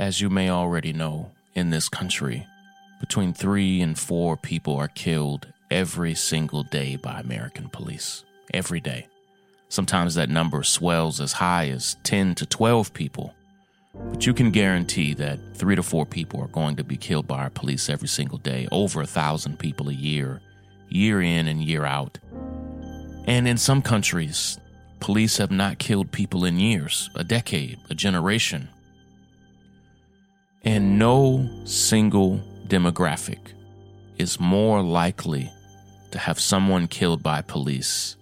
As you may already know, in this country, between three and four people are killed every single day by American police. Every day. Sometimes that number swells as high as 10 to 12 people. But you can guarantee that three to four people are going to be killed by our police every single day, over a thousand people a year, year in and year out. And in some countries, police have not killed people in years, a decade, a generation. And no single demographic is more likely to have someone killed by police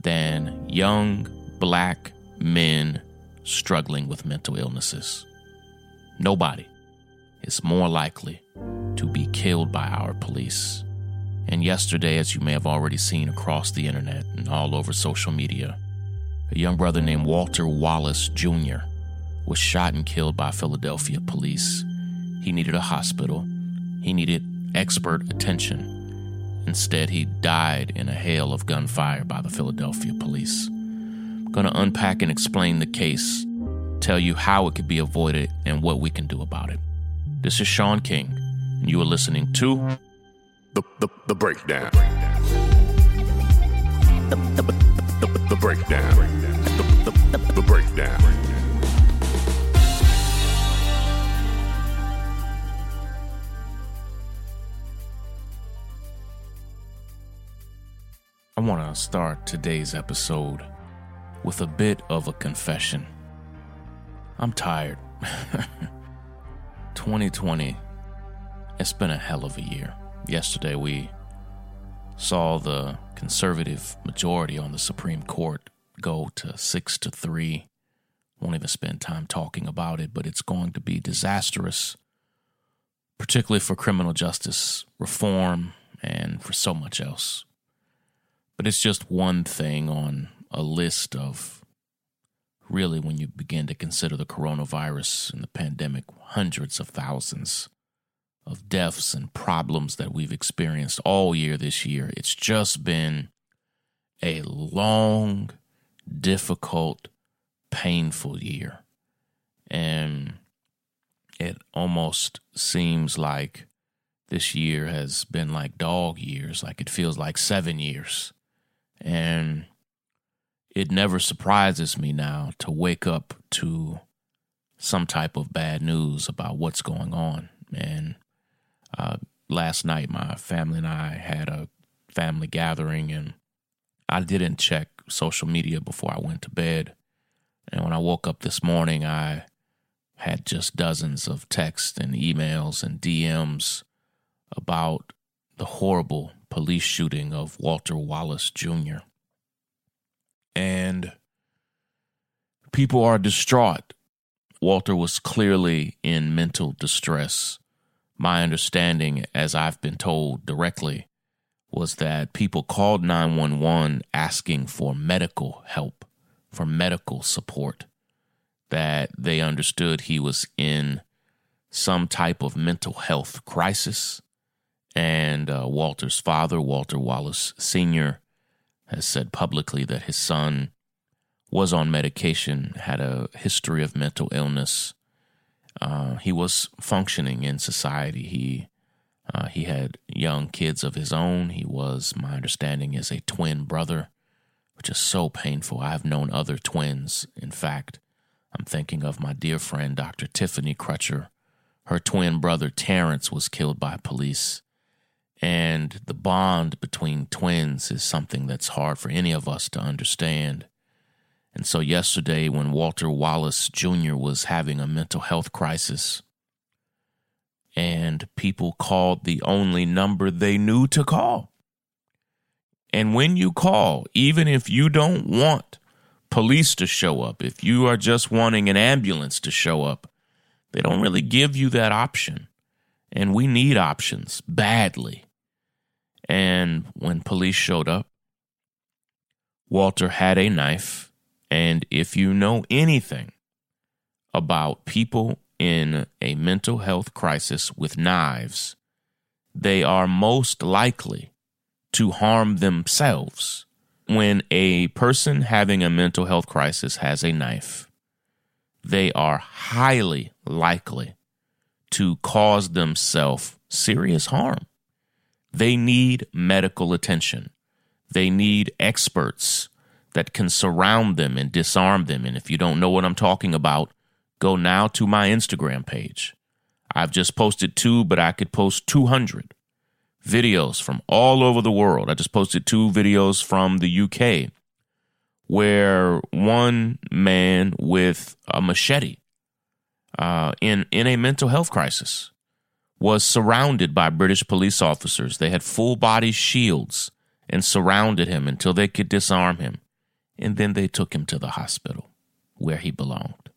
than young black men struggling with mental illnesses. Nobody is more likely to be killed by our police. And yesterday, as you may have already seen across the internet and all over social media, a young brother named Walter Wallace Jr. was shot and killed by Philadelphia police. He needed a hospital, he needed expert attention. Instead, he died in a hail of gunfire by the Philadelphia police. I'm going to unpack and explain the case, tell you how it could be avoided and what we can do about it. This is Shaun King, and you are listening to The, the, the breakdown. The, the, the, the, the breakdown. The, the, the, the breakdown. Want to start today's episode with a bit of a confession. I'm tired. 2020, it's been a hell of a year. Yesterday, we saw the conservative majority on the Supreme Court go to six to three. Won't even spend time talking about it, but it's going to be disastrous, particularly for criminal justice reform and for so much else. But it's just one thing on a list of really, when you begin to consider the coronavirus and the pandemic, hundreds of thousands of deaths and problems that we've experienced all year this year. It's just been a long, difficult, painful year. And it almost seems like this year has been like dog years, like it feels like seven years. And it never surprises me now to wake up to some type of bad news about what's going on. And uh, last night, my family and I had a family gathering, and I didn't check social media before I went to bed. And when I woke up this morning, I had just dozens of texts and emails and DMs about the horrible police shooting of Walter Wallace Jr. And people are distraught. Walter was clearly in mental distress. My understanding, as I've been told directly, was that people called 911 asking for medical help, for medical support, that they understood he was in some type of mental health crisis. And uh, Walter's father, Walter Wallace Sr., has said publicly that his son was on medication, had a history of mental illness. Uh, he was functioning in society. He uh, he had young kids of his own. He was, my understanding, is a twin brother, which is so painful. I've known other twins. In fact, I'm thinking of my dear friend Dr. Tiffany Crutcher. Her twin brother Terrence was killed by police. And the bond between twins is something that's hard for any of us to understand. And so, yesterday, when Walter Wallace Jr. was having a mental health crisis, and people called the only number they knew to call. And when you call, even if you don't want police to show up, if you are just wanting an ambulance to show up, they don't really give you that option. And we need options badly. And when police showed up, Walter had a knife. And if you know anything about people in a mental health crisis with knives, they are most likely to harm themselves. When a person having a mental health crisis has a knife, they are highly likely to cause themselves serious harm. They need medical attention. They need experts that can surround them and disarm them. And if you don't know what I'm talking about, go now to my Instagram page. I've just posted two, but I could post 200 videos from all over the world. I just posted two videos from the UK where one man with a machete uh, in, in a mental health crisis was surrounded by British police officers. They had full body shields and surrounded him until they could disarm him. And then they took him to the hospital where he belonged.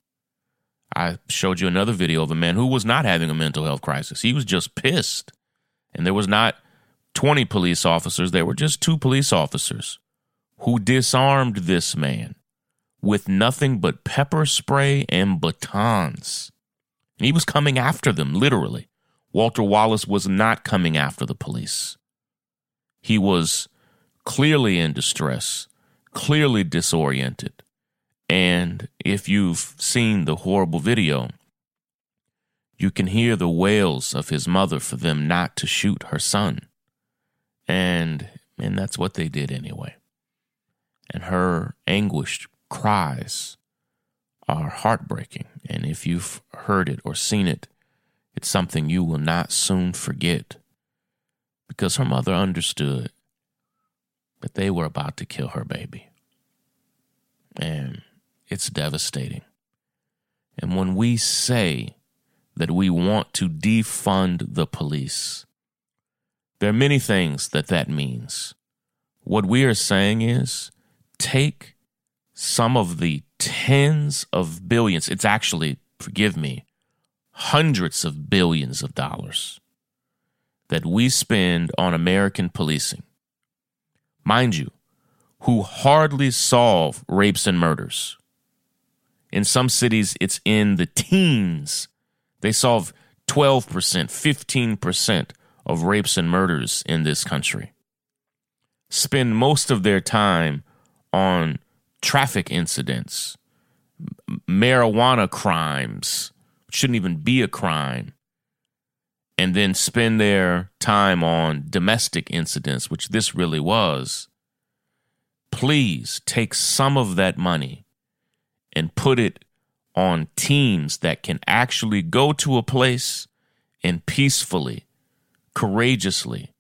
I showed you another video of a man who was not having a mental health crisis. He was just pissed. And there was not 20 police officers, there were just two police officers who disarmed this man with nothing but pepper spray and batons. And he was coming after them, literally. Walter Wallace was not coming after the police. He was clearly in distress, clearly disoriented. And if you've seen the horrible video, you can hear the wails of his mother for them not to shoot her son. And and that's what they did anyway. And her anguished cries are heartbreaking. And if you've heard it or seen it, it's something you will not soon forget. Because her mother understood that they were about to kill her baby. And it's devastating. And when we say that we want to defund the police, there are many things that that means. What we are saying is take some of the tens of billions, it's actually, forgive me, hundreds of billions of dollars that we spend on American policing. Mind you, who hardly solve rapes and murders. In some cities, it's in the teens. They solve 12%, 15% of rapes and murders in this country. Spend most of their time on traffic incidents, marijuana crimes, shouldn't even be a crime, and then spend their time on domestic incidents, which this really was. Please take some of that money and put it on teams that can actually go to a place and peacefully, courageously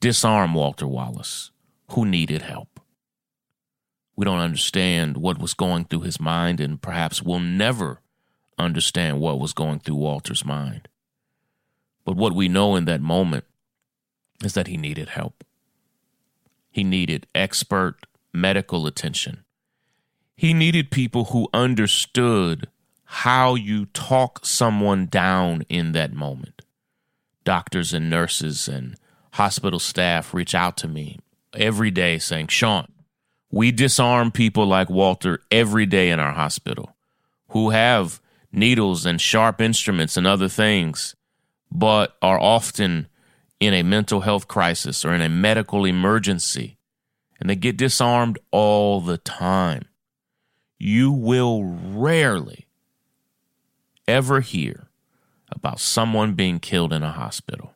disarm Walter Wallace, who needed help. We don't understand what was going through his mind, and perhaps we'll never understand what was going through Walter's mind. But what we know in that moment is that he needed help. He needed expert medical attention. He needed people who understood how you talk someone down in that moment. Doctors and nurses and hospital staff reach out to me every day saying, Shaun, we disarm people like Walter every day in our hospital who have needles and sharp instruments and other things, but are often in a mental health crisis or in a medical emergency. And they get disarmed all the time. You will rarely ever hear about someone being killed in a hospital.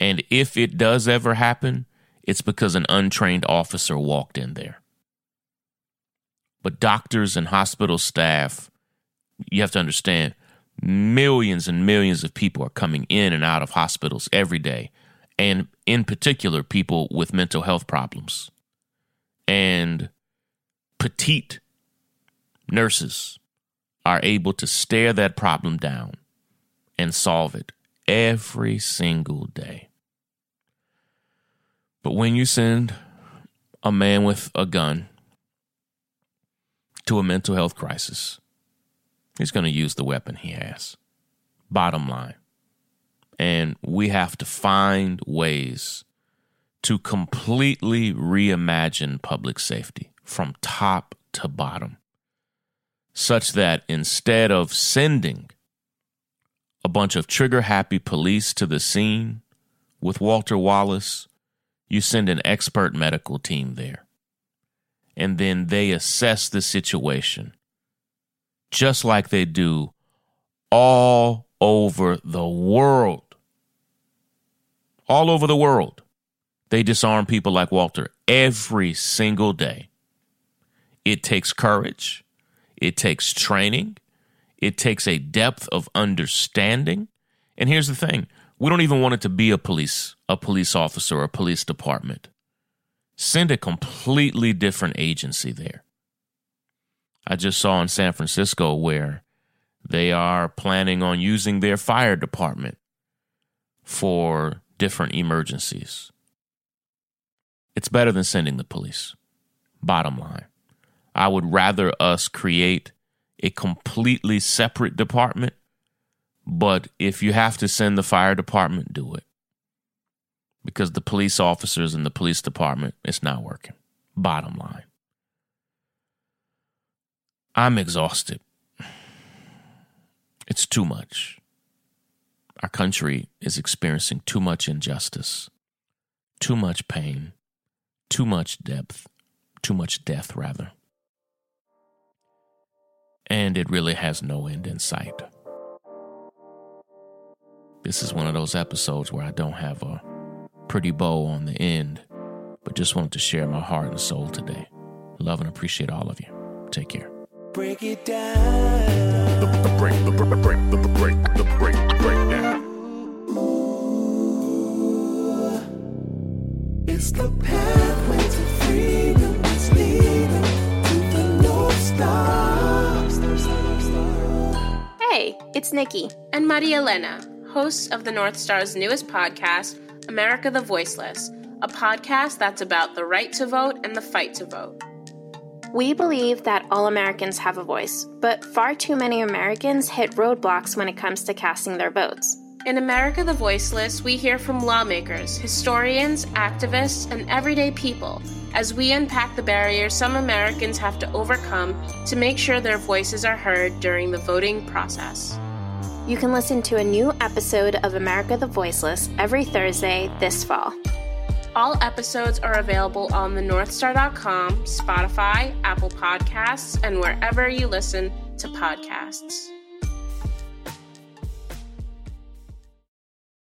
And if it does ever happen, it's because an untrained officer walked in there. But doctors and hospital staff, you have to understand, millions and millions of people are coming in and out of hospitals every day. And in particular, people with mental health problems. And petite nurses are able to stare that problem down and solve it every single day. But when you send a man with a gun to a mental health crisis, he's going to use the weapon he has. Bottom line. And we have to find ways to completely reimagine public safety from top to bottom, such that instead of sending a bunch of trigger happy police to the scene with Walter Wallace, you send an expert medical team there. And then they assess the situation just like they do all over the world. All over the world. They disarm people like Walter every single day. It takes courage, it takes training, it takes a depth of understanding. And here's the thing we don't even want it to be a police, a police officer, or a police department. Send a completely different agency there. I just saw in San Francisco where they are planning on using their fire department for different emergencies. It's better than sending the police. Bottom line. I would rather us create a completely separate department, but if you have to send the fire department, do it. Because the police officers in the police department, it's not working. Bottom line. I'm exhausted. It's too much. Our country is experiencing too much injustice, too much pain, too much depth, too much death, rather. And it really has no end in sight. This is one of those episodes where I don't have a pretty bow on the end, but just wanted to share my heart and soul today. Love and appreciate all of you. Take care. Break it down. Break, break, the, the break, break, the breakdown. It's the pathway to freedom. Leading to the North Star. Hey, it's Nikki and Maria Elena, hosts of the North Star's newest podcast, America the Voiceless, a podcast that's about the right to vote and the fight to vote. We believe that all Americans have a voice, but far too many Americans hit roadblocks when it comes to casting their votes. In America the Voiceless, we hear from lawmakers, historians, activists, and everyday people as we unpack the barriers some Americans have to overcome to make sure their voices are heard during the voting process. You can listen to a new episode of America the Voiceless every Thursday this fall. All episodes are available on the thenorthstar.com, Spotify, Apple Podcasts, and wherever you listen to podcasts.